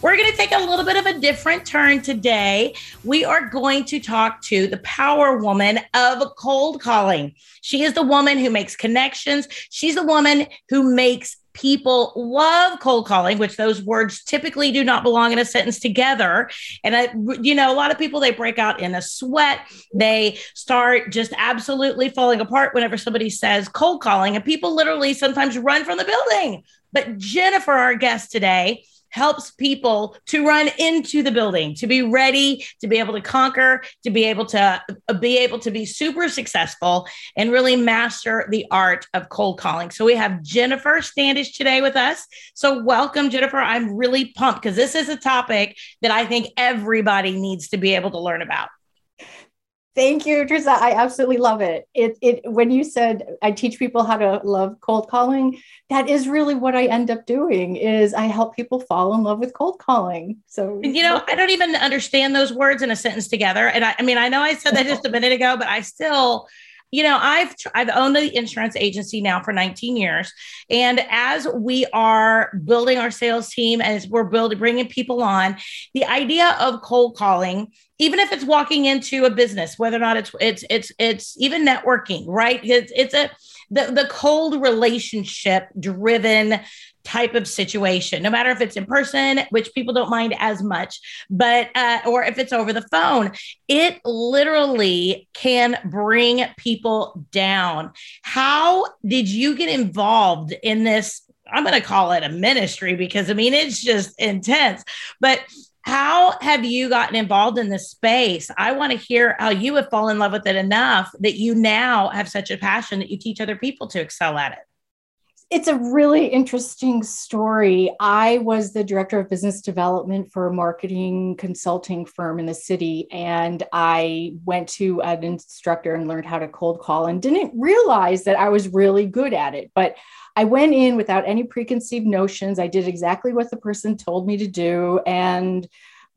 We're going to take a little bit of a different turn today. We are going to talk to the power woman of cold calling. She is the woman who makes connections, she's the woman who makes people love cold calling, which those words typically do not belong in a sentence together. And I, you know, a lot of people they break out in a sweat. They start just absolutely falling apart whenever somebody says cold calling, and people literally sometimes run from the building. But Jennifer, our guest today, helps people to run into the building, to be ready, to be able to conquer, to be able to uh, be able to be super successful and really master the art of cold calling. So we have Jennifer Standish today with us. So welcome Jennifer. I'm really pumped because this is a topic that I think everybody needs to be able to learn about. Thank you, Teresa. I absolutely love it. It it when you said I teach people how to love cold calling, that is really what I end up doing is I help people fall in love with cold calling. So you know, I don't even understand those words in a sentence together. And I, I mean, I know I said that just a minute ago, but I still you know i've i've owned the insurance agency now for 19 years. And as we are building our sales team as we're building bringing people on the idea of cold calling even if it's walking into a business whether or not it's it's it's it's even networking right? It's it's a the, the cold relationship driven type of situation, no matter if it's in person, which people don't mind as much, but, uh, or if it's over the phone, it literally can bring people down. How did you get involved in this? I'm going to call it a ministry because I mean, it's just intense, but how have you gotten involved in this space? I want to hear how you have fallen in love with it enough that you now have such a passion that you teach other people to excel at it. It's a really interesting story. I was the director of business development for a marketing consulting firm in the city. And I went to an instructor and learned how to cold call and didn't realize that I was really good at it. But I went in without any preconceived notions. I did exactly what the person told me to do. And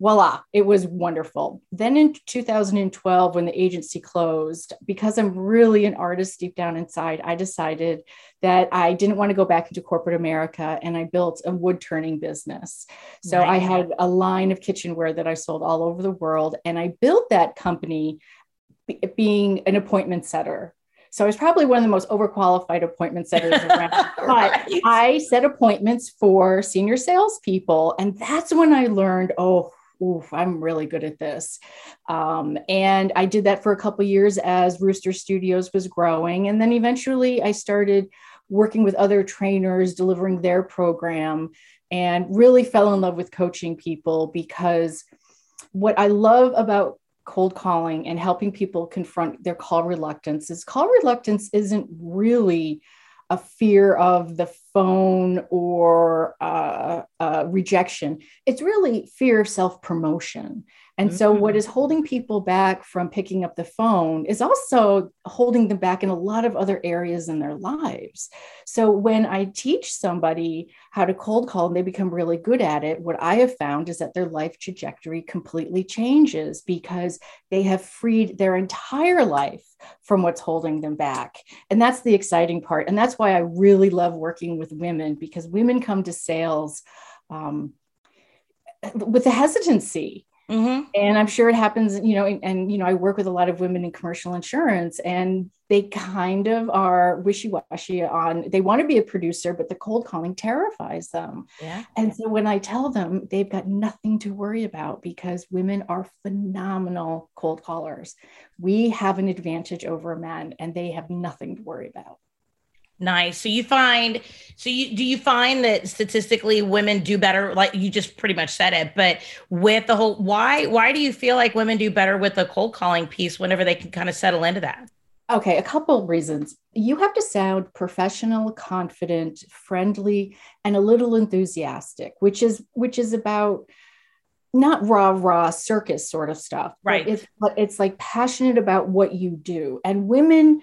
voila, it was wonderful. Then in 2012, when the agency closed, because I'm really an artist deep down inside, I decided that I didn't want to go back into corporate America and I built a wood turning business. So right. I had a line of kitchenware that I sold all over the world. And I built that company being an appointment setter. So I was probably one of the most overqualified appointment setters around. but I set appointments for senior salespeople. And that's when I learned, oh, oof, I'm really good at this. Um, and I did that for a couple years as Rooster Studios was growing. And then eventually I started working with other trainers, delivering their program, and really fell in love with coaching people because what I love about cold calling and helping people confront their call reluctance is call reluctance isn't really a fear of the phone or uh, uh, rejection. It's really fear of self promotion. And mm-hmm. so, what is holding people back from picking up the phone is also holding them back in a lot of other areas in their lives. So, when I teach somebody how to cold call and they become really good at it, what I have found is that their life trajectory completely changes because they have freed their entire life from what's holding them back. And that's the exciting part. And that's why I really love working with women because women come to sales. Um, with a hesitancy Mm-hmm. And I'm sure it happens, you know, and, and, you know, I work with a lot of women in commercial insurance and they kind of are wishy-washy on they want to be a producer, but the cold calling terrifies them. Yeah. And so when I tell them they've got nothing to worry about because women are phenomenal cold callers. We have an advantage over men and they have nothing to worry about. Nice. So you find so you do you find that statistically women do better like you just pretty much said it but with the whole why why do you feel like women do better with the cold calling piece whenever they can kind of settle into that? Okay, a couple of reasons. You have to sound professional, confident, friendly and a little enthusiastic, which is which is about not raw raw circus sort of stuff right but it's, but it's like passionate about what you do and women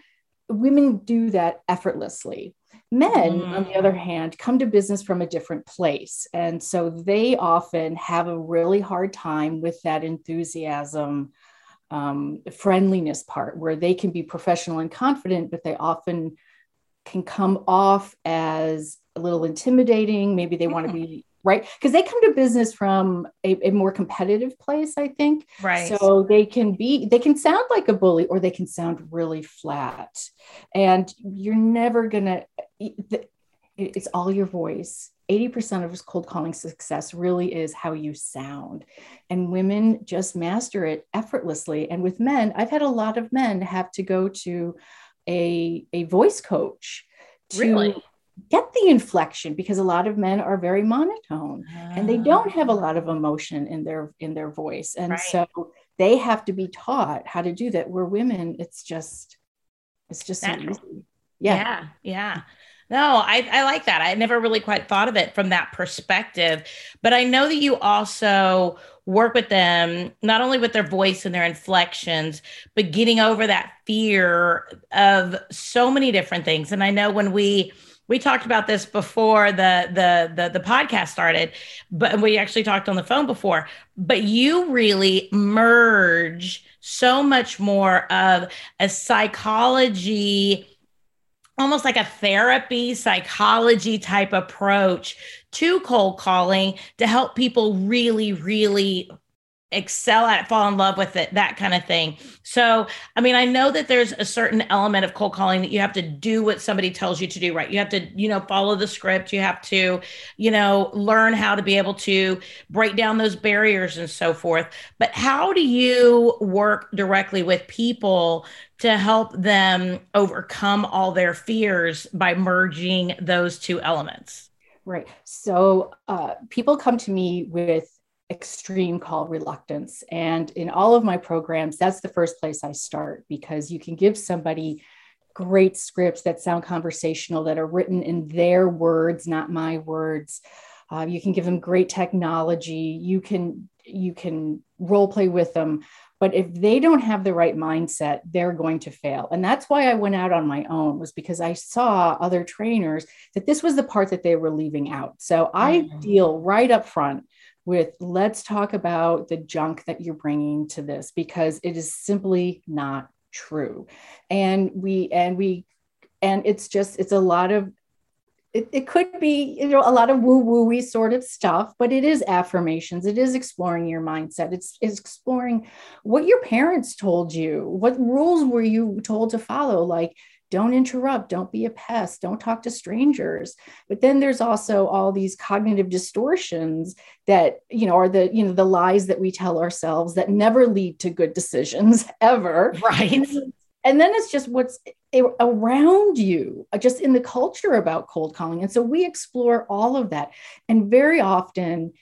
women do that effortlessly men mm. on the other mm. hand come to business from a different place and so they often have a really hard time with that enthusiasm um, friendliness part where they can be professional and confident but they often can come off as a little intimidating maybe they mm. want to be right? Because they come to business from a, a, more competitive place i think. Right. So they can be they can sound like a bully or they can sound really flat. And you're never gonna it's all your voice. 80% of cold calling success really is how you sound. And women just master it effortlessly. And with men i've had a lot of men have to go to a, a voice coach to really? Get the inflection because a lot of men are very monotone and they don't ah. have a lot of emotion in their in their voice and right. so they have to be taught how to do that where women it's just it's just so easy yeah yeah yeah no, I, I like that. I never really quite thought of it from that perspective. But I know that you also work with them, not only with their voice and their inflections, but getting over that fear of so many different things. And I know when we we talked about this before the, the the the podcast started but we actually talked on the phone before but you really merge so much more of a psychology almost like a therapy psychology type approach to cold calling to help people really really excel at it, fall in love with it, that kind of thing. So, I mean, I know that there's a certain element of cold calling that you have to do what somebody tells you to do, right? You have to, you know, follow the script. You have to, you know, learn how to be able to break down those barriers and so forth. But how do you work directly with people to help them overcome all their fears by merging those two elements? Right. So, uh, people come to me with extreme call reluctance. And in all of my programs, that's the first place I start because you can give somebody great scripts that sound conversational, that are written in their words, not my words. Uh, you can give them great technology. You can you can role play with them. But if they don't have the right mindset, they're going to fail. And that's why I went out on my own, was because I saw other trainers that this was the part that they were leaving out. So I mm-hmm. deal right up front with let's talk about the junk that you're bringing to this because it is simply not true. And we and we and it's just it's a lot of it, it could be you know a lot of woo wooey sort of stuff but it is affirmations. It is exploring your mindset. It's, it's exploring what your parents told you. What rules were you told to follow? Like don't interrupt don't be a pest don't talk to strangers. But then there's also all these cognitive distortions that you know are the you know the lies that we tell ourselves that never lead to good decisions ever. Right. And then it's just what's around you uh, just in the culture about cold calling. And so we explore all of that. And very often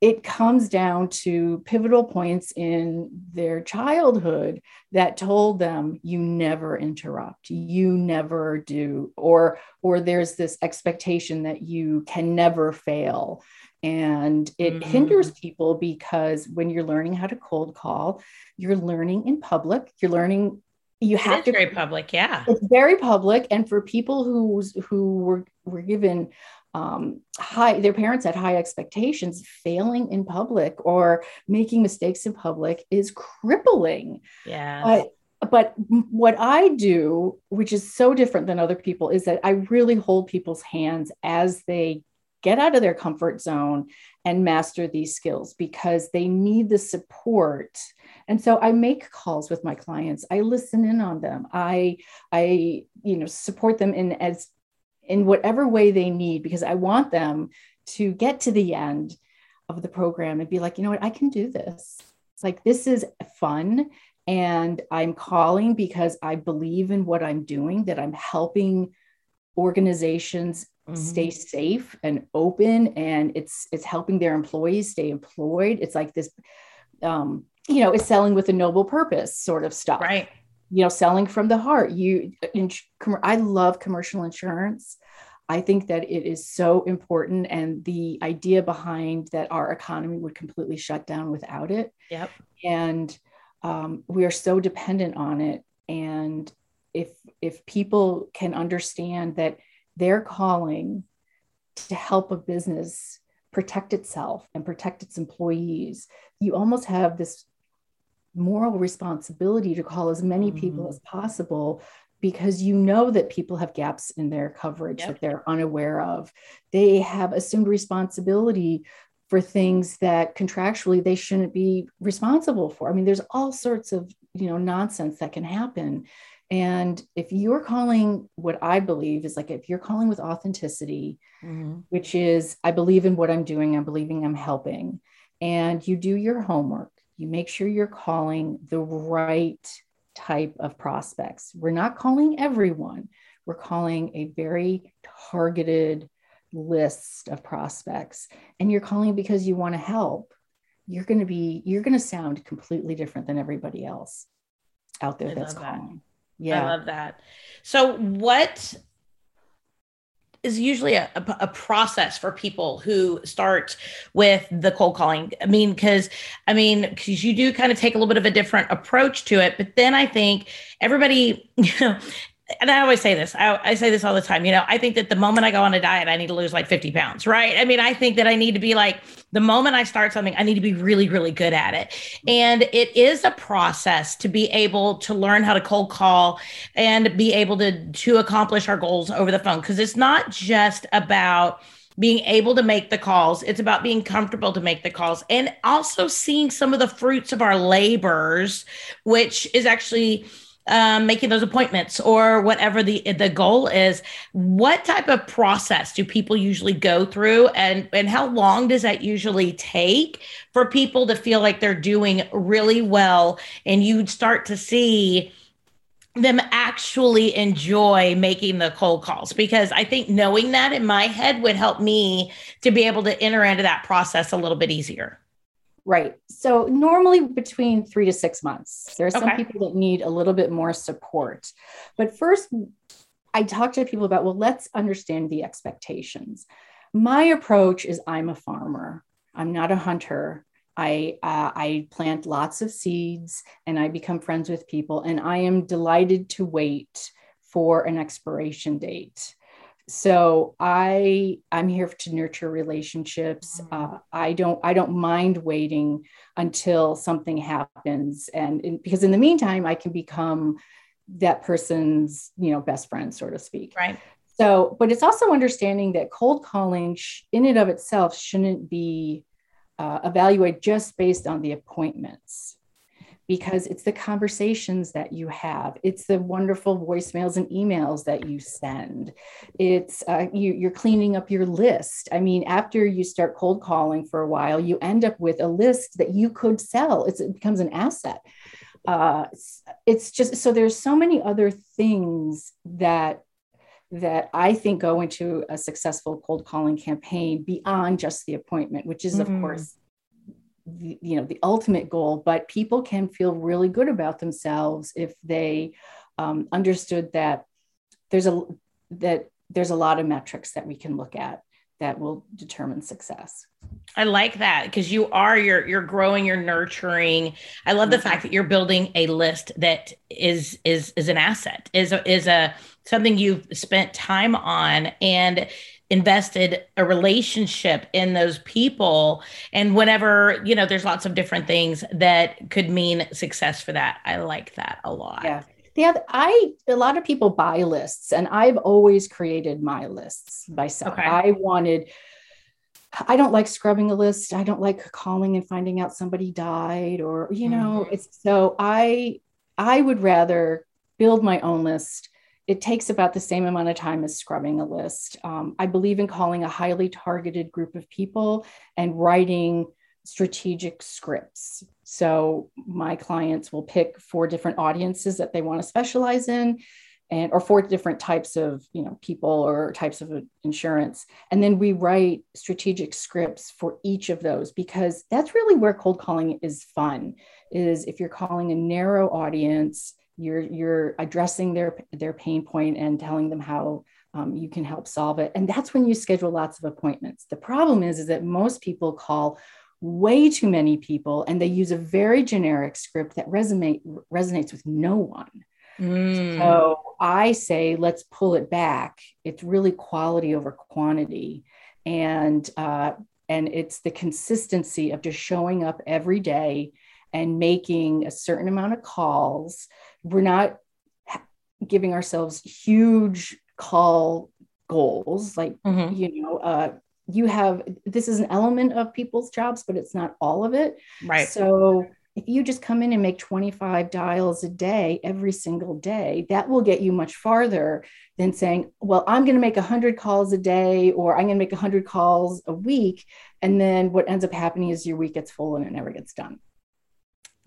it comes down to pivotal points in their childhood that told them you never interrupt. You never do. Or or there's this expectation that you can never fail. And it mm-hmm. hinders people because when you're learning how to cold call you're learning in public. You're learning you have to very public yeah. It's very public. And for people who who were were given um, high their parents had high expectations. Failing in public or making mistakes in public is crippling. Yeah but, but what i do which is so different than other people is that i really hold people's hands as they get out of their comfort zone and master these skills because they need the support. And so i make calls with my clients. I listen in on them. I i you know support them in as in whatever way they need because I want them to get to the end of the program and be like, you know what, I can do this. It's like, this is fun. And I'm calling because I believe in what I'm doing, that I'm helping organizations mm-hmm. stay safe and open and it's it's helping their employees stay employed it's like this um you know it's selling with a noble purpose sort of stuff right you know selling from the heart you in, i love commercial insurance I think that it is so important. And the idea behind that our economy would completely shut down without it. Yep. And um, we are so dependent on it. And if if people can understand that they're calling to help a business protect itself and protect its employees, you almost have this moral responsibility to call as many people mm-hmm. as possible because you know that people have gaps in their coverage yep. that they're unaware of. They have assumed responsibility for things that contractually they shouldn't be responsible for. I mean, there's all sorts of, you know, nonsense that can happen. And if you're calling what I believe is like if you're calling with authenticity, mm-hmm. which is I believe in what I'm doing, I'm believing I'm helping, and you do your homework, you make sure you're calling the right type of prospects. We're not calling everyone, we're calling a very targeted list of prospects. And you're calling because you want to help. You're going to be, you're going to sound completely different than everybody else out there I that's calling. That. Yeah. I love that. So, what is usually a, a, a, process for people who start with the cold calling. I mean, because I mean, because you do kind of take a little bit of a different approach to it, but then I think everybody, you know, and I always say this, I, I, say this all the time. You know, I think that the moment I go on a diet, I need to lose like 50 pounds, right? I mean, I think that I need to be like, the moment I start something, I need to be really, really good at it. And it is a process to be able to learn how to cold call and be able to, to accomplish our goals over the phone. Cause it's not just about, being able to make the calls. It's about being comfortable to make the calls and also seeing some of the fruits of our labors, which is actually um, making those appointments or whatever the the goal is. What type of process do people usually go through? And and how long does that usually take for people to feel like they're doing really well and you'd start to see them actually enjoy making the cold calls? Because I think knowing that in my head would help me to be able to enter into that process a little bit easier. Right. So normally between three to six months. There are some okay. people that need a little bit more support. But first, I talk to people about, well, let's understand the expectations. My approach is I'm a farmer. I'm not a hunter. I uh, I plant lots of seeds and I become friends with people, and I am delighted to wait for an expiration date so i i'm here to nurture relationships. Mm-hmm. uh, i don't i don't mind waiting until something happens. And in, because in the meantime i can become that person's you know best friend so to speak. Right. So but it's also understanding that cold calling sh- in and of itself shouldn't be uh, evaluated just based on the appointments because it's the conversations that you have. It's the wonderful voicemails and emails that you send. It's uh, you, are cleaning up your list. I mean after you start cold calling for a while you end up with a list that you could sell. It's, it becomes an asset. Uh, it's, it's just so there's so many other things that that I think go into a successful cold calling campaign beyond just the appointment, which is, mm-hmm. of course, the, you know the ultimate goal but people can feel really good about themselves if they um, understood that there's a that there's a lot of metrics that we can look at that will determine success. I like that because you are you're you're growing, you're nurturing. I love the fact that you're building a list that is is is an asset, is a, is a something you've spent time on and invested a relationship in those people. And whenever you know there's lots of different things that could mean success for that i like that a lot. Yeah. Yeah i a lot of people buy lists and i've always created my lists myself. Okay. i wanted i don't like scrubbing a list. I don't like calling and finding out somebody died or you know mm-hmm. it's so i i would rather build my own list it takes about the same amount of time as scrubbing a list. Um, I believe in calling a highly targeted group of people and writing strategic scripts. So my clients will pick four different audiences that they want to specialize in and or four different types of you know people or types of insurance and then we write strategic scripts for each of those because that's really where cold calling is fun is if you're calling a narrow audience you're you're addressing their their pain point and telling them how um, you can help solve it. And that's when you schedule lots of appointments. The problem is, is that most people call way too many people and they use a very generic script that resonate, resonates with no one. Mm. So I say, let's pull it back. It's really quality over quantity. And, uh, and it's the consistency of just showing up every day and making a certain amount of calls. We're not giving ourselves huge call goals like mm-hmm. you know uh, you have this is an element of people's jobs but it's not all of it. Right. So if you just come in and make 25 dials a day every single day that will get you much farther than saying well i'm going to make 100 calls a day or i'm going to make 100 calls a week and then what ends up happening is your week gets full and it never gets done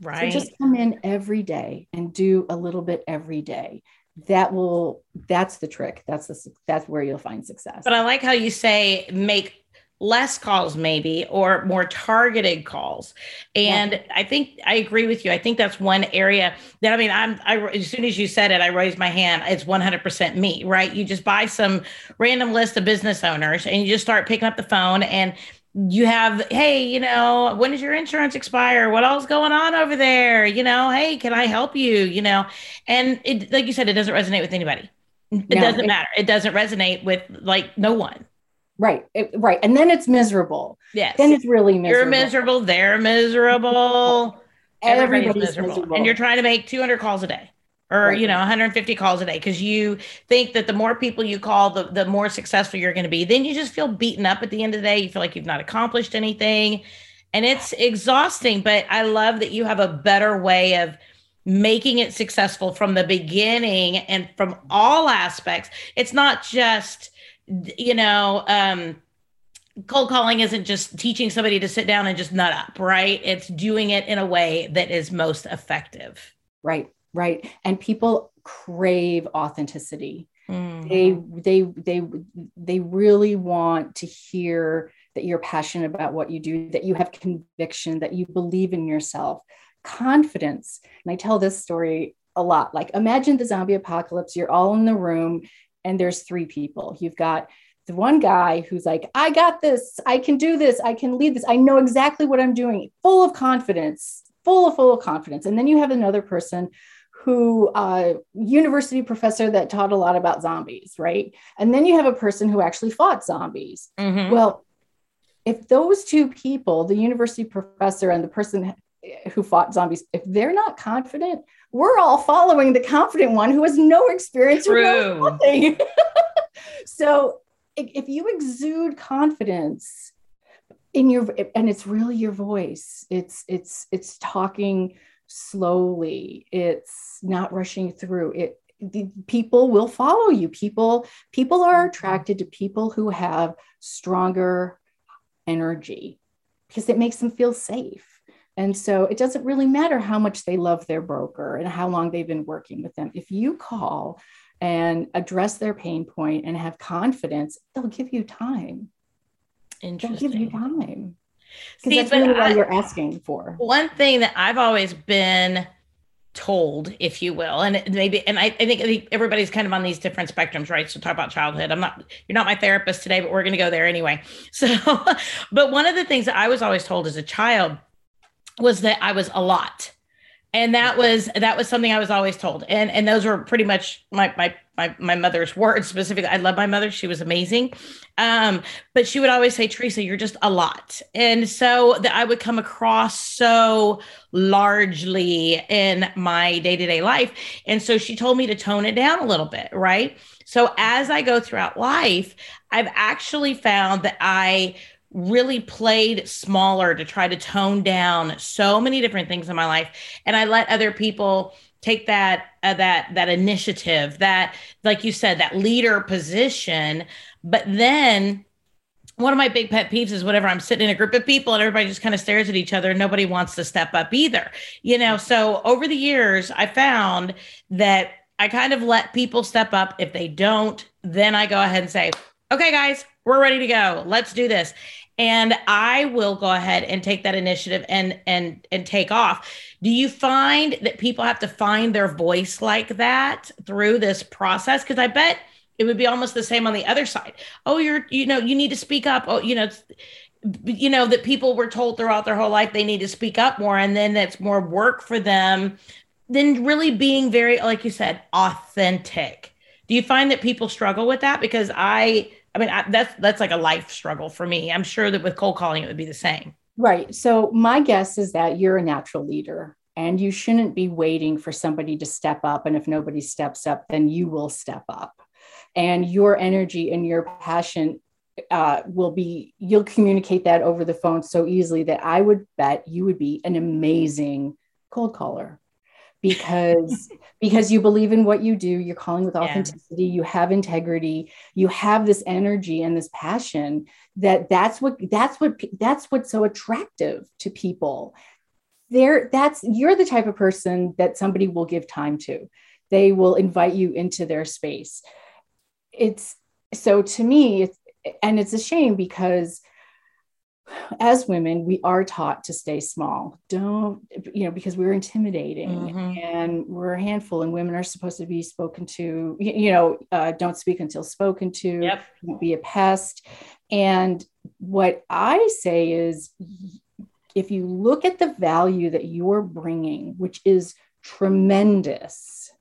right. so just come in every day and do a little bit every day. That will that's the trick. That's the that's where you'll find success. But i like how you say make less calls maybe or more targeted calls. And yeah. i think i agree with you. I think that's one area that i mean i'm I, as soon as you said it i raised my hand. It's 100% me right? You just buy some random list of business owners and you just start picking up the phone and you have, hey, you know, when does your insurance expire? What all's going on over there? You know, hey, can I help you? You know, and it, like you said, it doesn't resonate with anybody. It no, doesn't it, matter. It doesn't resonate with like no one. Right. It, right. And then it's miserable. Yes. Then it's really miserable. You're miserable. They're miserable. Everybody's, Everybody's miserable. miserable. And you're trying to make 200 calls a day or you know 150 calls a day because you think that the more people you call the, the more successful you're going to be. Then you just feel beaten up at the end of the day. You feel like you've not accomplished anything. And it's exhausting but i love that you have a better way of making it successful from the beginning and from all aspects. It's not just you know um cold calling isn't just teaching somebody to sit down and just nut up right? It's doing it in a way that is most effective. Right right? And people crave authenticity. Mm-hmm. they they they they really want to hear that you're passionate about what you do that you have conviction that you believe in yourself confidence. And i tell this story a lot like imagine the zombie apocalypse you're all in the room and there's three people. You've got the one guy who's like i got this i can do this i can lead this i know exactly what i'm doing full of confidence full of full of confidence. And then you have another person who uh, university professor that taught a lot about zombies right and then you have a person who actually fought zombies mm-hmm. well if those two people the university professor and the person who fought zombies if they're not confident we're all following the confident one who has no experience True. or no nothing so if you exude confidence in your and it's really your voice it's it's it's talking slowly. It's not rushing through. It the people will follow you. People people are mm-hmm. attracted to people who have stronger energy because it makes them feel safe. And so it doesn't really matter how much they love their broker and how long they've been working with them. If you call and address their pain point and have confidence they'll give you time. Interesting. they'll give you time because that's really what you're asking for. One thing that I've always been told, if you will, and maybe, and I, I, I think everybody's kind of on these different spectrums, right? So talk about childhood. I'm not, you're not my therapist today, but we're going to go there anyway. So, but one of the things that I was always told as a child was that I was a lot and that mm-hmm. was that was something I was always told, and and those were pretty much my my my, my mother's words specifically. I love my mother; she was amazing, um, but she would always say, "Teresa, you're just a lot," and so that I would come across so largely in my day to day life, and so she told me to tone it down a little bit, right? So as I go throughout life, I've actually found that I really played smaller to try to tone down so many different things in my life. And i let other people take that uh, that that initiative that like you said that leader position but then one of my big pet peeves is whenever I'm sitting in a group of people and everybody just kind of stares at each other and nobody wants to step up either. You know, so over the years, I found that I kind of let people step up. If they don't, then I go ahead and say, okay, guys, we're ready to go. Let's do this and I will go ahead and take that initiative and and and take off. Do you find that people have to find their voice like that through this process? Because I bet it would be almost the same on the other side. Oh, you're, you know, you need to speak up. Oh, you know, you know, that people were told throughout their whole life they need to speak up more. And then that's more work for them than really being very, like you said, authentic. Do you find that people struggle with that? Because I, I mean, I, that's that's like a life struggle for me. I'm sure that with cold calling, it would be the same. Right. So my guess is that you're a natural leader and you shouldn't be waiting for somebody to step up. And if nobody steps up, then you will step up and your energy and your passion uh, will be you'll communicate that over the phone so easily that i would bet you would be an amazing cold caller because because you believe in what you do you're calling with authenticity yeah. you have integrity you have this energy and this passion that that's what that's what that's what's so attractive to people. There that's you're the type of person that somebody will give time to. They will invite you into their space. It's so to me it's and it's a shame because as women we are taught to stay small don't you know because we're intimidating mm-hmm. and we're a handful and women are supposed to be spoken to you know uh, don't speak until spoken to yep. be a pest and what i say is if you look at the value that you're bringing which is tremendous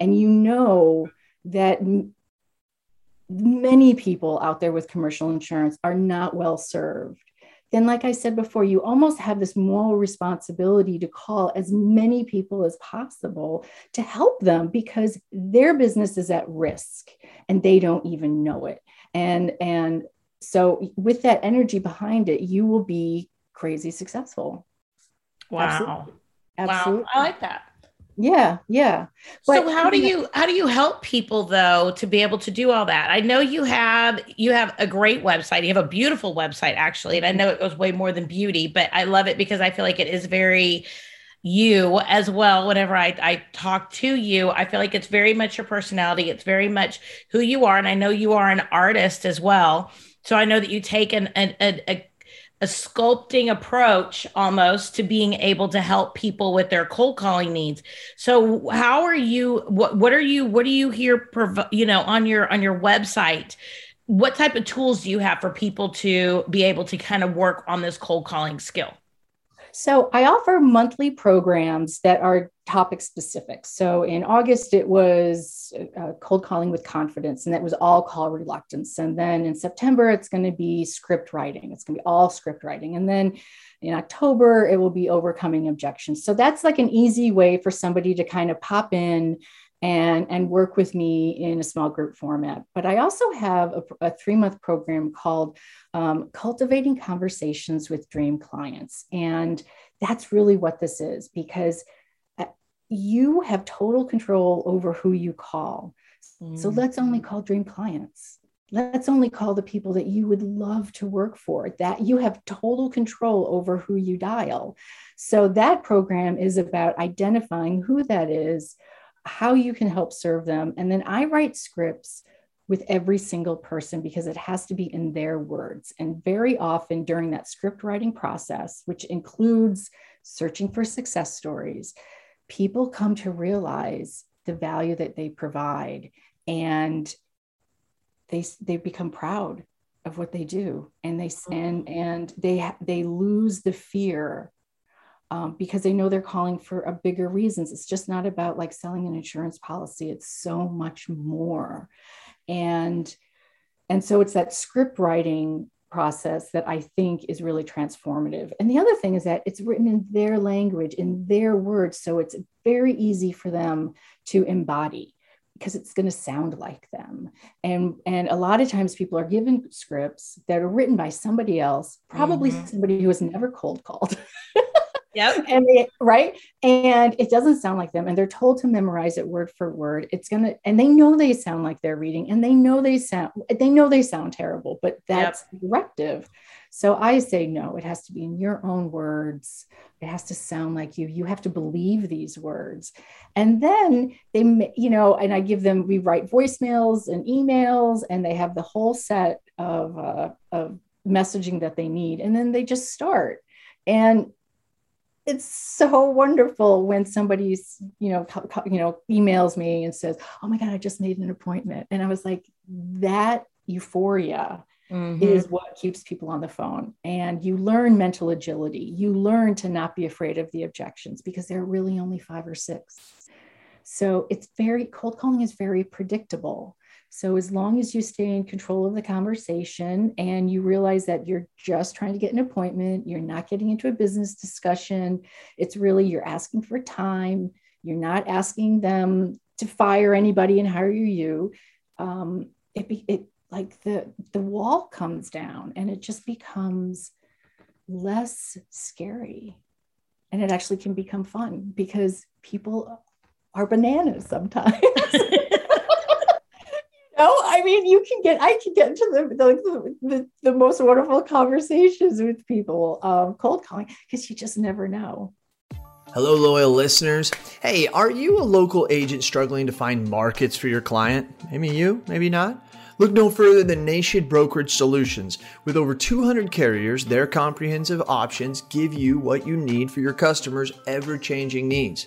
and you know that many people out there with commercial insurance are not well served, then, like I said before, you almost have this moral responsibility to call as many people as possible to help them because their business is at risk and they don't even know it. And, and so, with that energy behind it, you will be crazy successful. Wow. Absolutely. Absolutely. Wow. I like that yeah yeah. But, so how do you how do you help people though to be able to do all that? I know you have you have a great website. You have a beautiful website actually and i know it goes way more than beauty but i love it because i feel like it is very you as well. Whenever I, I talk to you i feel like it's very much your personality. It's very much who you are and i know you are an artist as well. So i know that you take an, an a, a a sculpting approach almost to being able to help people with their cold calling needs. So how are you what what are you what do you hear you know on your on your website? What type of tools do you have for people to be able to kind of work on this cold calling skill? So I offer monthly programs that are topic specific. So in August, it was uh, cold calling with confidence, and that was all call reluctance. And then in September, it's going to be script writing. It's going to be all script writing. And then in October, it will be overcoming objections. So that's like an easy way for somebody to kind of pop in and, and work with me in a small group format. But I also have a, a three month program called um, Cultivating Conversations with Dream Clients. And that's really what this is because uh, you have total control over who you call. Mm. So let's only call dream clients. Let's only call the people that you would love to work for, that you have total control over who you dial. So that program is about identifying who that is, how you can help serve them. And then I write scripts with every single person because it has to be in their words. And very often during that script writing process, which includes searching for success stories, people come to realize the value that they provide and they, they become proud of what they do and they mm-hmm. and and they they lose the fear um, because they know they're calling for a bigger reasons. It's just not about like selling an insurance policy. It's so much more. And, and so it's that script writing process that I think is really transformative. And the other thing is that it's written in their language, in their words. So it's very easy for them to embody because it's going to sound like them. And, and a lot of times people are given scripts that are written by somebody else, probably mm-hmm. somebody who has never cold called. Yep. And they, right. And it doesn't sound like them. And they're told to memorize it word for word. It's gonna, and they know they sound like they're reading and they know they sound, they know they sound terrible, but that's yep. directive. So I say no, it has to be in your own words. It has to sound like you. You have to believe these words. And then they, you know, and I give them, we write voicemails and emails, and they have the whole set of, uh, of messaging that they need. And then they just start. And it's so wonderful when somebody's you know you know emails me and says oh my god i just made an appointment. And i was like that euphoria mm-hmm. is what keeps people on the phone. And you learn mental agility. You learn to not be afraid of the objections because there are really only five or six. So it's very cold calling is very predictable so, as long as you stay in control of the conversation and you realize that you're just trying to get an appointment, you're not getting into a business discussion, it's really you're asking for time, you're not asking them to fire anybody and hire you. Um, it, be, it like the the wall comes down and it just becomes less scary and it actually can become fun because people are bananas sometimes no, I mean, you can get, I can get into the, the, the, the most wonderful conversations with people, um, cold calling, because you just never know. Hello, loyal listeners. Hey, are you a local agent struggling to find markets for your client? Maybe you, maybe not. Look no further than Nation Brokerage Solutions. With over 200 carriers, their comprehensive options give you what you need for your customers' ever changing needs.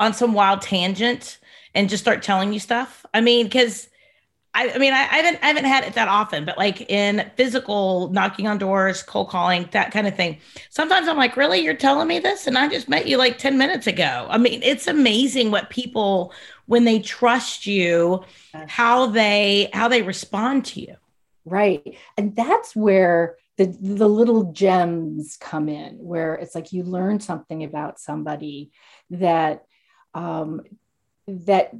on some wild tangent and just start telling you stuff. I mean, because I, I, mean, I, I, haven't I haven't had it that often, but like in physical knocking on doors, cold calling, that kind of thing. Sometimes I'm like, really, you're telling me this, and I just met you like ten minutes ago. I mean, it's amazing what people when they trust you, how they how they respond to you. Right, and that's where the the little gems come in, where it's like you learn something about somebody that um, that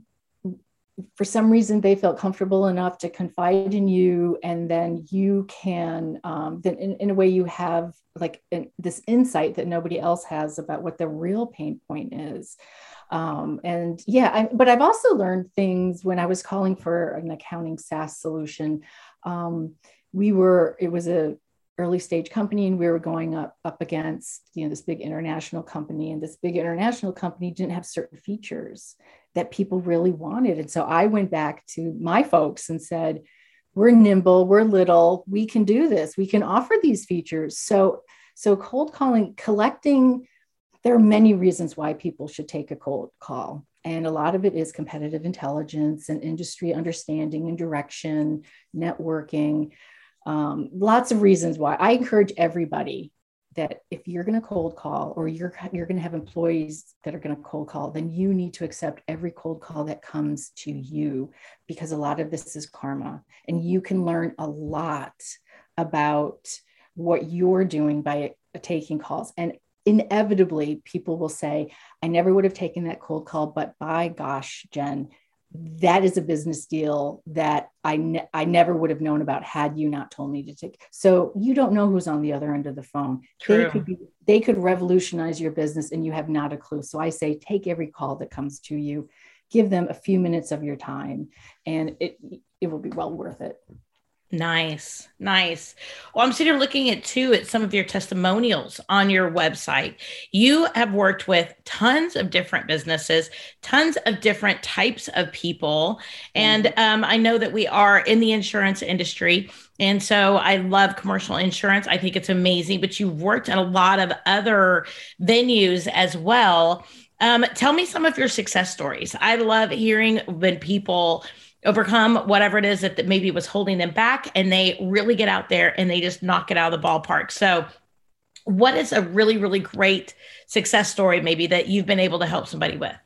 for some reason they felt comfortable enough to confide in you and then you can um, then in, in, a way you have like an, this insight that nobody else has about what the real pain point is. Um, and yeah I, but i've also learned things when i was calling for an accounting saas solution. Um, we were it was a early stage company and we were going up up against you know this big international company and this big international company didn't have certain features that people really wanted. And so i went back to my folks and said we're nimble we're little we can do this we can offer these features. So so cold calling collecting there are many reasons why people should take a cold call and a lot of it is competitive intelligence and industry understanding and direction networking um, lots of reasons why. I encourage everybody that if you're going to cold call or you're you're going to have employees that are going to cold call then you need to accept every cold call that comes to you because a lot of this is karma. And you can learn a lot about what you're doing by taking calls. And inevitably people will say i never would have taken that cold call but by gosh jen that is a business deal that I, ne- I never would have known about had you not told me to take. So you don't know who's on the other end of the phone. True. They could be, they could revolutionize your business and you have not a clue. So I say, take every call that comes to you, give them a few minutes of your time and it, it will be well worth it. Nice, nice. Well, I'm sitting here looking at too at some of your testimonials on your website. You have worked with tons of different businesses, tons of different types of people, and mm-hmm. um, I know that we are in the insurance industry, and so I love commercial insurance. I think it's amazing. But you've worked at a lot of other venues as well. Um, tell me some of your success stories. I love hearing when people overcome whatever it is that, that maybe was holding them back and they really get out there and they just knock it out of the ballpark so what is a really really great success story maybe that you've been able to help somebody with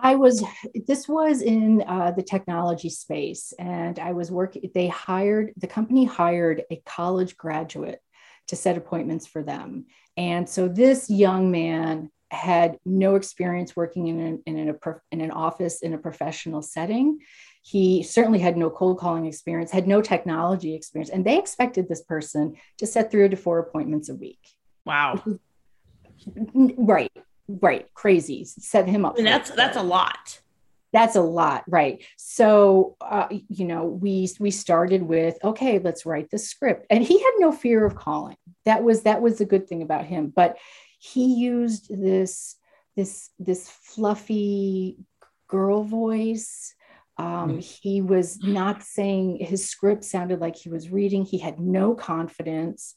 I was, this was in uh, the technology space, and I was working. They hired, the company hired a college graduate to set appointments for them. And so this young man had no experience working in an, in, an, in an office in a professional setting. He certainly had no cold calling experience, had no technology experience, and they expected this person to set three to four appointments a week. Wow. Right, right, crazy. Set him up. And that's that's a lot. That's a lot, right? So, uh, you know, we we started with okay, let's write the script, and he had no fear of calling. That was that was the good thing about him. But he used this this this fluffy girl voice um, mm. he was not saying his script sounded like he was reading. He had no confidence.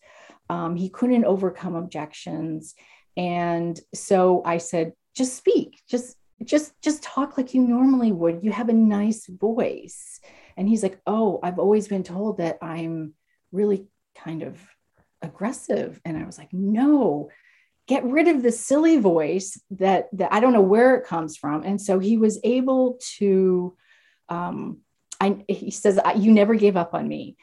Um, he couldn't overcome objections. And so I said, just speak, just, just, just talk like you normally would. You have a nice voice. And he's like, oh, I've always been told that I'm really kind of aggressive. And I was like, no, get rid of the silly voice that, that I don't know where it comes from. And so he was able to um, I, he says, You never gave up on me.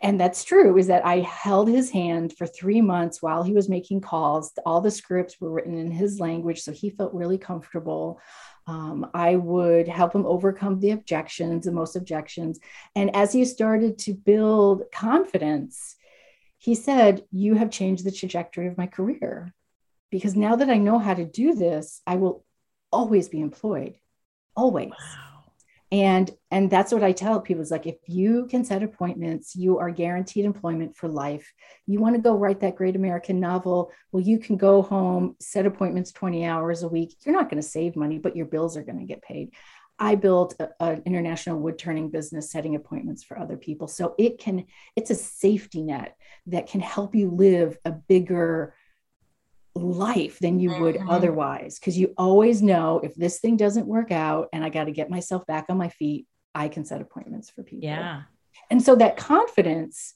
And that's true, is that I held his hand for three months while he was making calls. All the scripts were written in his language, so he felt really comfortable. Um, I would help him overcome the objections, the most objections. And as he started to build confidence, he said, You have changed the trajectory of my career. Because now that I know how to do this, I will always be employed, always. Wow. And and that's what i tell people is like if you can set appointments you are guaranteed employment for life. You want to go write that great american novel well you can go home set appointments 20 hours a week. You're not going to save money but your bills are going to get paid. I built an international wood turning business setting appointments for other people. So it can it's a safety net that can help you live a bigger life than you would mm-hmm. otherwise because you always know if this thing doesn't work out and I got to get myself back on my feet, I can set appointments for people. Yeah. And so that confidence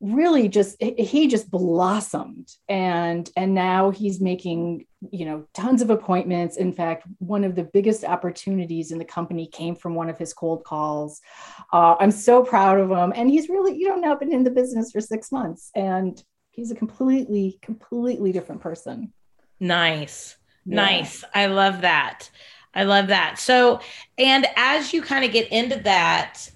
really just he just blossomed and and now he's making you know tons of appointments in fact one of the biggest opportunities in the company came from one of his cold calls uh, i'm so proud of him and he's really you know now been in the business for six months and he's a completely completely different person. Nice. Yeah. nice. I love that. I love that. So and as you kind of get into that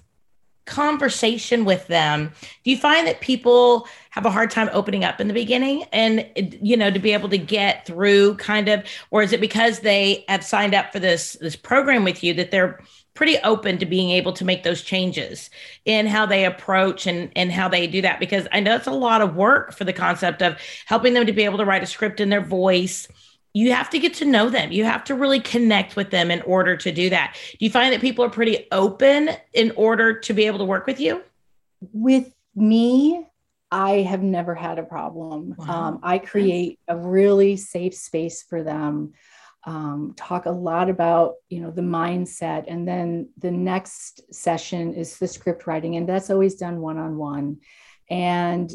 conversation with them do you find that people have a hard time opening up in the beginning and you know to be able to get through kind of or is it because they have signed up for this this program with you that they're pretty open to being able to make those changes in how they approach and and how they do that because I know it's a lot of work for the concept of helping them to be able to write a script in their voice. You have to get to know them. You have to really connect with them in order to do that. Do you find that people are pretty open in order to be able to work with you? With me, I have never had a problem. Wow. Um, I create a really safe space for them um, talk a lot about you know the mindset. And then the next session is the script writing and that's always done one-on-one. And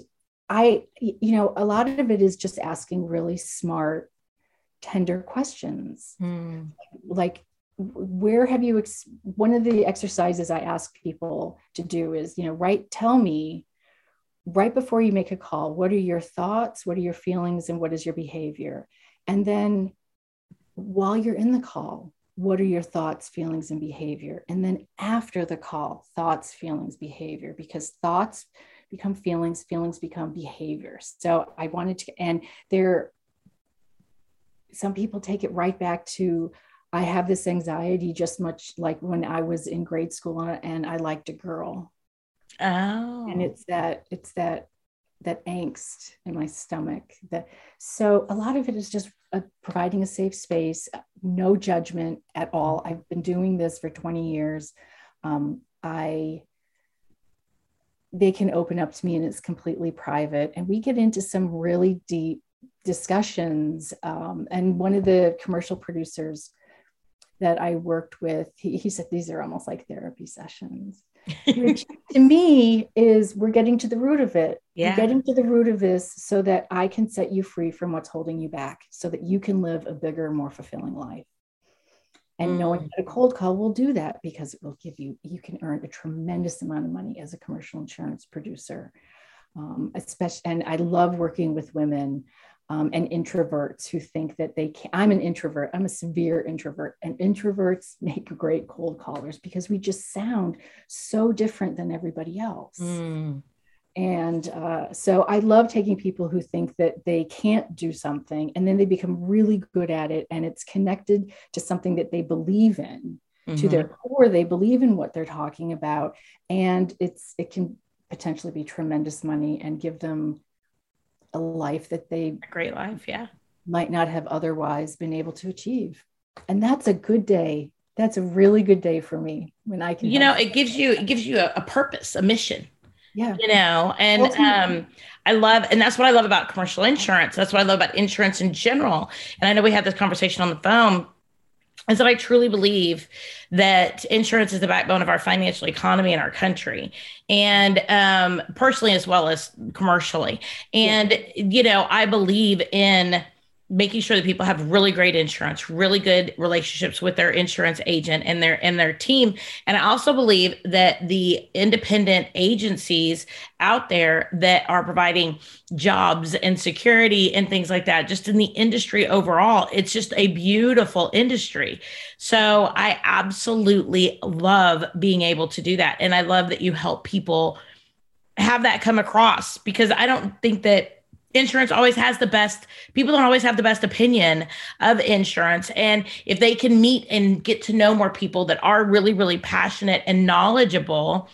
i you know a lot of it is just asking really smart tender questions. Mm. like where have you ex- one of the exercises i ask people to do is you know write tell me right before you make a call what are your thoughts what are your feelings and what is your behavior? And then while you're in the call, what are your thoughts, feelings, and behavior? And then after the call, thoughts, feelings, behavior, because thoughts become feelings, feelings become behaviors. So I wanted to, and there, some people take it right back to, I have this anxiety just much like when I was in grade school and I liked a girl. Oh. And it's that, it's that that angst in my stomach that so a lot of it is just uh, providing a safe space no judgment at all. I've been doing this for 20 years. Um, i they can open up to me and it's completely private. And we get into some really deep discussions. Um, and one of the commercial producers that i worked with he, he said these are almost like therapy sessions which to me is we're getting to the root of it. Yeah. We're getting to the root of this so that I can set you free from what's holding you back so that you can live a bigger, more fulfilling life. And mm. knowing that a cold call will do that because it will give you, you can earn a tremendous amount of money as a commercial insurance producer. Um, especially, and I love working with women um, and introverts who think that they can. I'm an introvert. I'm a severe introvert, and introverts make great cold callers because we just sound so different than everybody else. Mm. And uh, so I love taking people who think that they can't do something and then they become really good at it and it's connected to something that they believe in. Mm-hmm. To their core, they believe in what they're talking about, and it's it can potentially be tremendous money and give them a life that they a great life, yeah, might not have otherwise been able to achieve. And that's a good day. That's a really good day for me when I can. You know, it gives you it gives you a, a purpose, a mission yeah you know and um i love and that's what i love about commercial insurance that's what i love about insurance in general and i know we had this conversation on the phone is that I truly believe that insurance is the backbone of our financial economy in our country, and um, personally as well as commercially. And yeah. you know, I believe in making sure that people have really great insurance, really good relationships with their insurance agent and their and their team. And I also believe that the independent agencies out there that are providing jobs and security and things like that, just in the industry overall, it's just a beautiful industry. So I absolutely love being able to do that. And I love that you help people have that come across because I don't think that insurance always has the best people don't always have the best opinion of insurance and if they can meet and get to know more people that are really really passionate and knowledgeable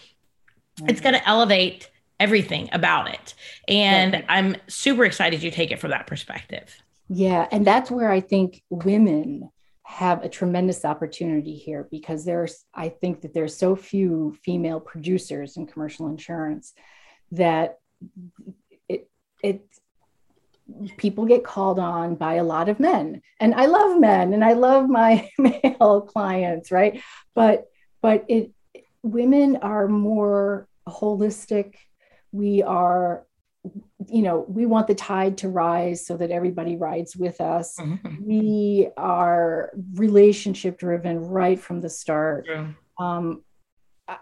mm-hmm. it's going to elevate everything about it and yeah. i'm super excited you take it from that perspective yeah and that's where i think women have a tremendous opportunity here because there's i think that there's so few female producers in commercial insurance that it it people get called on by a lot of men. And i love men and i love my male clients right? But but it women are more holistic. We are you know we want the tide to rise so that everybody rides with us. Mm-hmm. we are relationship driven right from the start. Yeah. um,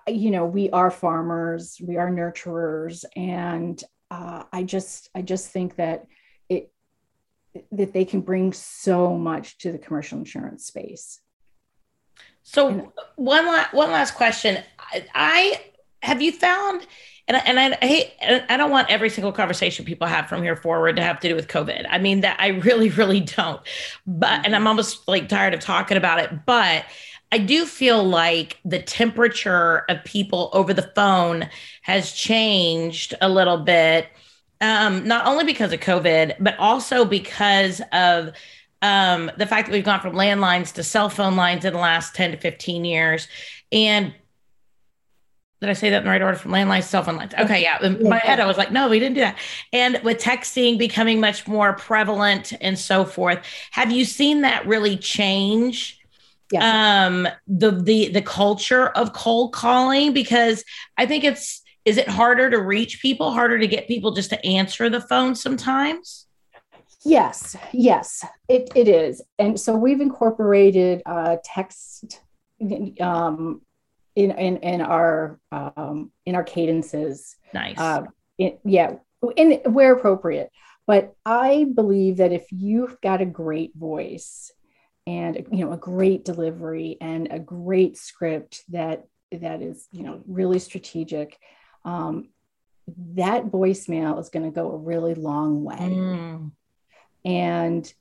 you know we are farmers we are nurturers and uh, i just i just think that that they can bring so much to the commercial insurance space. So and, one last one last question. I, I have you found and I, and I, I hate I don't want every single conversation people have from here forward to have to do with COVID. I mean that I really really don't. But and I'm almost like tired of talking about it, but I do feel like the temperature of people over the phone has changed a little bit um, not only because of COVID, but also because of um, the fact that we've gone from landlines to cell phone lines in the last 10 to 15 years. And did I say that in the right order from landlines to cell phone lines? Okay, yeah. In my head, I was like, no, we didn't do that. And with texting becoming much more prevalent and so forth, have you seen that really change? Yes. Um, the the the culture of cold calling because I think it's is it harder to reach people harder to get people just to answer the phone sometimes? Yes yes it, it is. And so we've incorporated uh, text um, in, in in our um, in our cadences. Nice. Uh, in, yeah in where appropriate. But i believe that if you've got a great voice and you know a great delivery and a great script that that is you know really strategic um, that voicemail is going to go a really long way. Mm. And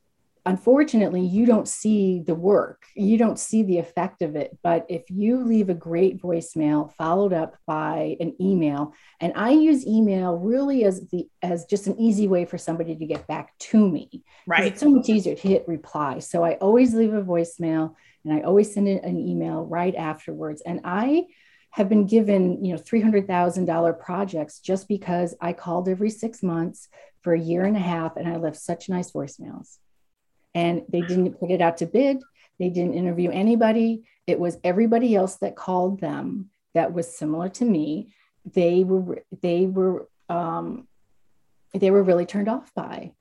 unfortunately, you don't see the work, you don't see the effect of it. But if you leave a great voicemail followed up by an email, and I use email really as the as just an easy way for somebody to get back to me. Right. It's so much easier to hit reply. So I always leave a voicemail and I always send an email right afterwards. And I have been given, you know, $300,000 projects just because I called every six months for a year and a half and I left such nice voicemails. And they didn't put it out to bid. They didn't interview anybody. It was everybody else that called them that was similar to me. They were, they were, um, they were really turned off by.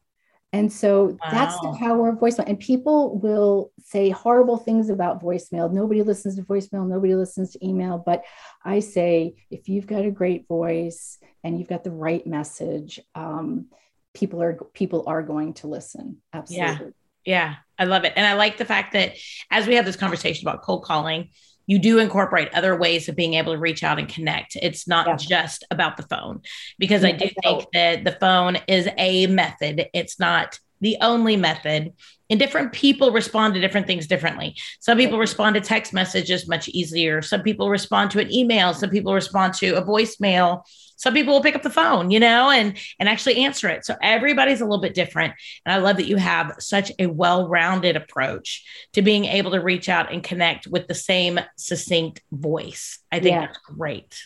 And so wow. that's the power of voicemail. And people will say horrible things about voicemail. Nobody listens to voicemail, nobody listens to email. But I say, if you've got a great voice and you've got the right message, um, people are people are going to listen. Absolutely. Yeah. Yeah. I love it. And I like the fact that as we have this conversation about cold calling, you do incorporate other ways of being able to reach out and connect. It's not yeah. just about the phone, because I do think that the phone is a method. It's not the only method. And different people respond to different things differently. Some people respond to text messages much easier. Some people respond to an email. Some people respond to a voicemail some people will pick up the phone you know and and actually answer it. So everybody's a little bit different. And i love that you have such a well-rounded approach to being able to reach out and connect with the same succinct voice. I think yeah. that's great.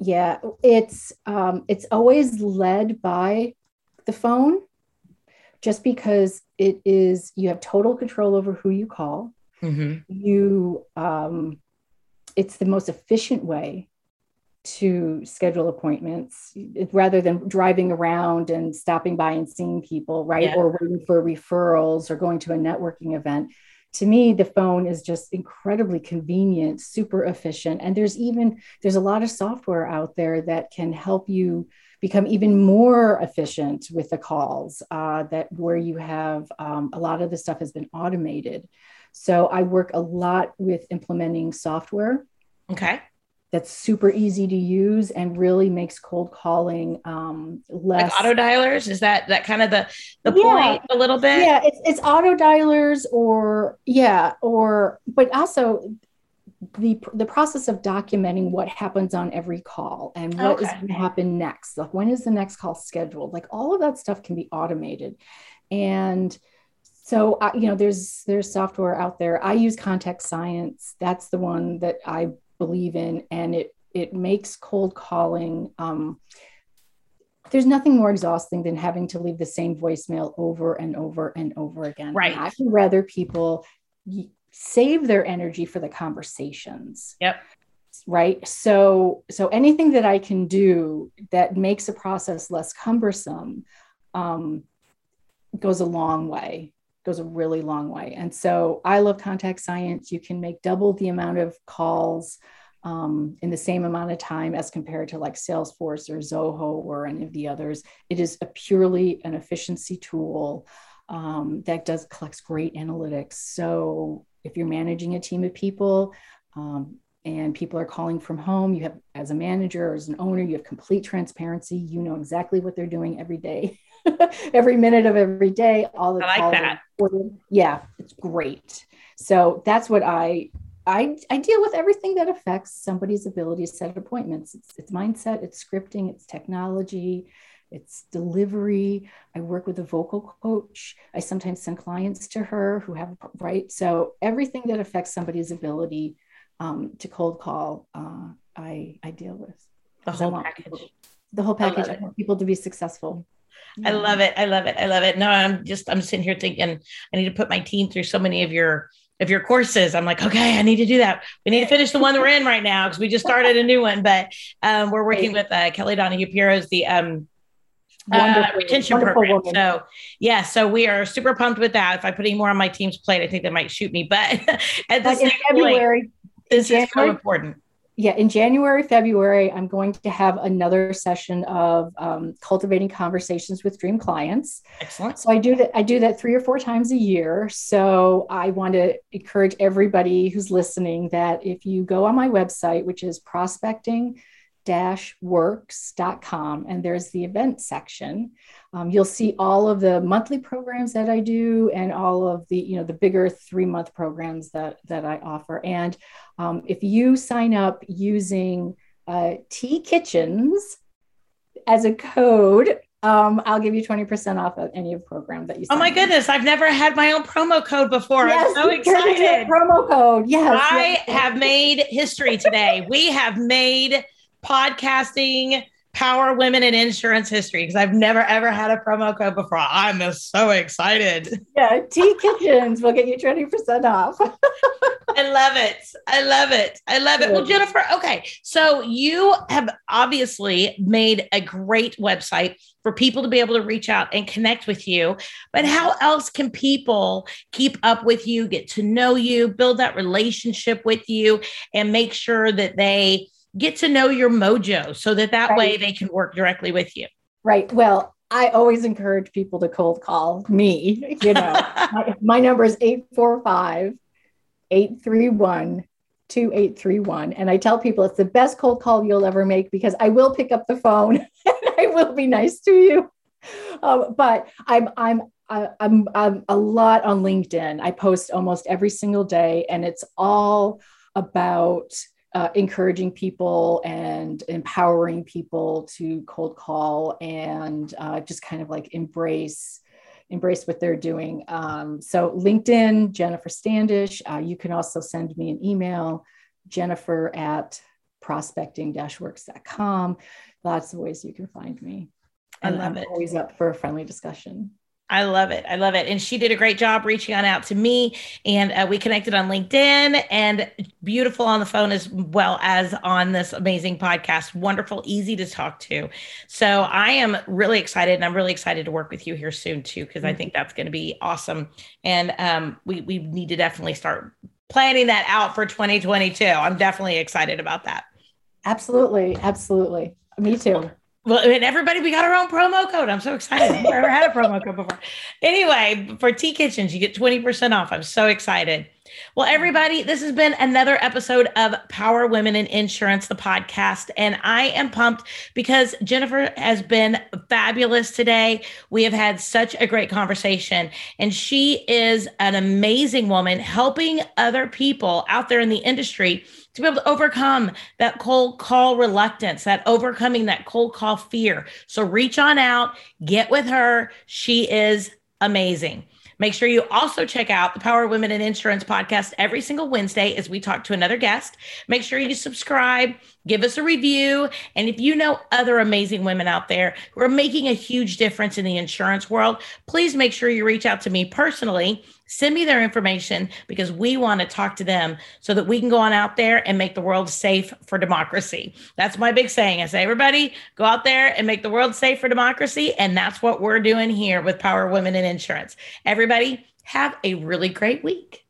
Yeah. It's um it's always led by the phone just because it is you have total control over who you call. Mm-hmm. you um it's the most efficient way to schedule appointments rather than driving around and stopping by and seeing people, right? Yeah. Or waiting for referrals or going to a networking event. To me, the phone is just incredibly convenient, super efficient. And there's even there's a lot of software out there that can help you become even more efficient with the calls uh, that where you have um, a lot of the stuff has been automated. So I work a lot with implementing software. Okay that's super easy to use and really makes cold calling um, less like auto dialers is that that kind of the the yeah. point a little bit? Yeah it's, it's auto dialers or yeah or but also the the process of documenting what happens on every call and what okay. is going to happen next. Like when is the next call scheduled? Like all of that stuff can be automated. And so uh, you know there's there's software out there. I use contact science. That's the one that i believe in, and it it makes cold calling. Um, there's nothing more exhausting than having to leave the same voicemail over and over and over again. Right. I would rather people save their energy for the conversations. Yep. Right. So so anything that I can do that makes a process less cumbersome um, goes a long way goes a really long way. And so I love contact science. You can make double the amount of calls um, in the same amount of time as compared to like Salesforce or Zoho or any of the others. It is a purely an efficiency tool um, that does collects great analytics. So if you're managing a team of people, um, and people are calling from home you have as a manager or as an owner you have complete transparency you know exactly what they're doing every day every minute of every day all the I like that. yeah it's great so that's what i I, I deal with everything that affects somebody's ability to set appointments. It's, it's mindset, it's scripting, it's technology, it's delivery. I work with a vocal coach. I sometimes send clients to her who have, right? So everything that affects somebody's ability um, to cold call, uh, I, I deal with. The whole package. People, the whole package. I, I want people to be successful. I love it. I love it. I love it. No, I'm just I'm sitting here thinking I need to put my team through so many of your of your courses. I'm like, okay, I need to do that. We need to finish the one we're in right now because we just started a new one. But um, we're working with uh, Kelly Donahue Piro's the um, uh, retention program. Woman. So yeah, so we are super pumped with that. If I put any more on my team's plate, I think they might shoot me. But at February, point, this is so important yeah, in January, February, I'm going to have another session of um, cultivating conversations with dream clients. Excellent. So I do that. I do that three or four times a year. So I want to encourage everybody who's listening that if you go on my website, which is prospecting works.com and there's the event section um, you'll see all of the monthly programs that i do and all of the you know the bigger three month programs that that i offer and um, if you sign up using uh, t kitchens as a code um, I'll give you 20% off of any program that you sign up. Oh my goodness, I've never had my own promo code before. Yes, I'm so excited. Promo code. Yes. I yes. have made history today. we have made podcasting power women in insurance history because I've never ever had a promo code before. I'm so excited. Yeah, T Kitchens will get you 20% off. I love it. I love it. I love it. Well, Jennifer, okay. So you have obviously made a great website for people to be able to reach out and connect with you. But how else can people keep up with you, get to know you, build that relationship with you, and make sure that they get to know your mojo so that that right. way they can work directly with you. Right. Well, I always encourage people to cold call me. You know, my, my number is 845 831 2831. And I tell people it's the best cold call you'll ever make because I will pick up the phone and I will be nice to you. Um, but I'm, I'm, I'm, I'm a lot on LinkedIn. I post almost every single day, and it's all about uh, encouraging people and empowering people to cold call and uh, just kind of like embrace embrace what they're doing. Um, so LinkedIn, Jennifer Standish. Uh, you can also send me an email, Jennifer at prospecting-works.com. Lots of ways you can find me. And I love I'm it. Always up for a friendly discussion. I love it. I love it. And she did a great job reaching on out to me. And uh, we connected on LinkedIn and beautiful on the phone as well as on this amazing podcast. Wonderful, easy to talk to. So I am really excited. And I'm really excited to work with you here soon, too, because I mm-hmm. think that's going to be awesome. And um, we, we need to definitely start planning that out for 2022. I'm definitely excited about that. Absolutely. Absolutely. Me too. Well, and everybody, we got our own promo code. I'm so excited. I've never had a promo code before. Anyway, for T Kitchens, you get 20% off. I'm so excited. Well, everybody, this has been another episode of Power Women in Insurance, the podcast. And I am pumped because Jennifer has been fabulous today. We have had such a great conversation, and she is an amazing woman helping other people out there in the industry to be able to overcome that cold call reluctance, that overcoming that cold call fear. So reach on out, get with her. She is amazing. Make sure you also check out the Power Women in Insurance podcast every single Wednesday as we talk to another guest. Make sure you subscribe, give us a review. And if you know other amazing women out there who are making a huge difference in the insurance world, please make sure you reach out to me personally Send me their information because we want to talk to them so that we can go on out there and make the world safe for democracy. That's my big saying. I say, everybody go out there and make the world safe for democracy. And that's what we're doing here with Power Women in Insurance. Everybody have a really great week.